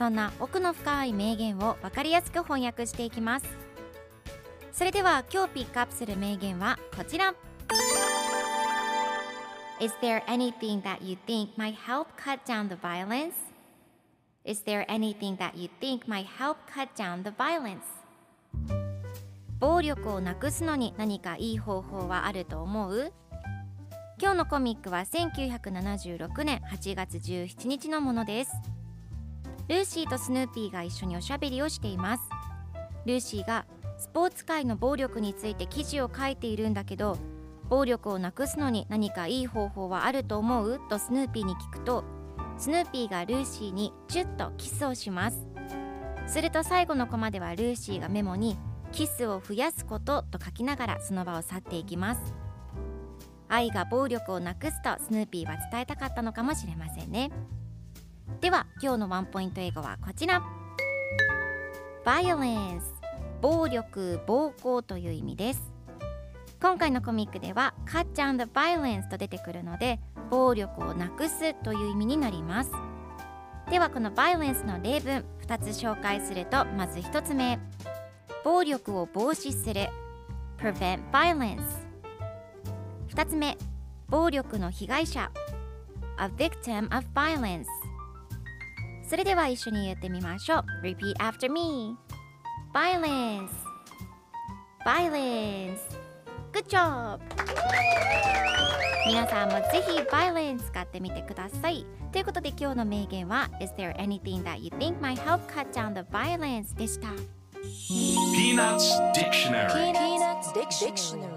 そんな奥の深い名言を分かりやすく翻訳していきますそれでは今日ピックアップする名言はこちら Is there anything that you think might help cut down the violence? Is there anything that you think might help cut down the violence? 暴力をなくすのに何かいい方法はあると思う今日のコミックは1976年8月17日のものですルーシーとスヌーピーが一緒におしゃべりをしています。ルーシーがスポーツ界の暴力について記事を書いているんだけど暴力をなくすのに何かいい方法はあると思う？とスヌーピーに聞くとスヌーピーがルーシーにチュッとキスをします。すると最後のコマではルーシーがメモにキスを増やすことと書きながらその場を去っていきます。愛が暴力をなくすとスヌーピーは伝えたかったのかもしれませんね。では今日のワンポイント英語はこちら。Violence 暴力暴行という意味です。今回のコミックでは Cut down the violence と出てくるので暴力をなくすという意味になります。ではこの violence の例文2つ紹介するとまず1つ目。暴力を防止する。Prevent violence 2つ目。暴力の被害者。A victim of violence それでは一緒に言ってみましょう Repeat after me Violence Violence Good job! 皆さんもぜひ Violence 使ってみてくださいということで今日の名言は Is there anything that you think might help cut down the violence? でした Peanuts Dictionary Peanuts Dictionary.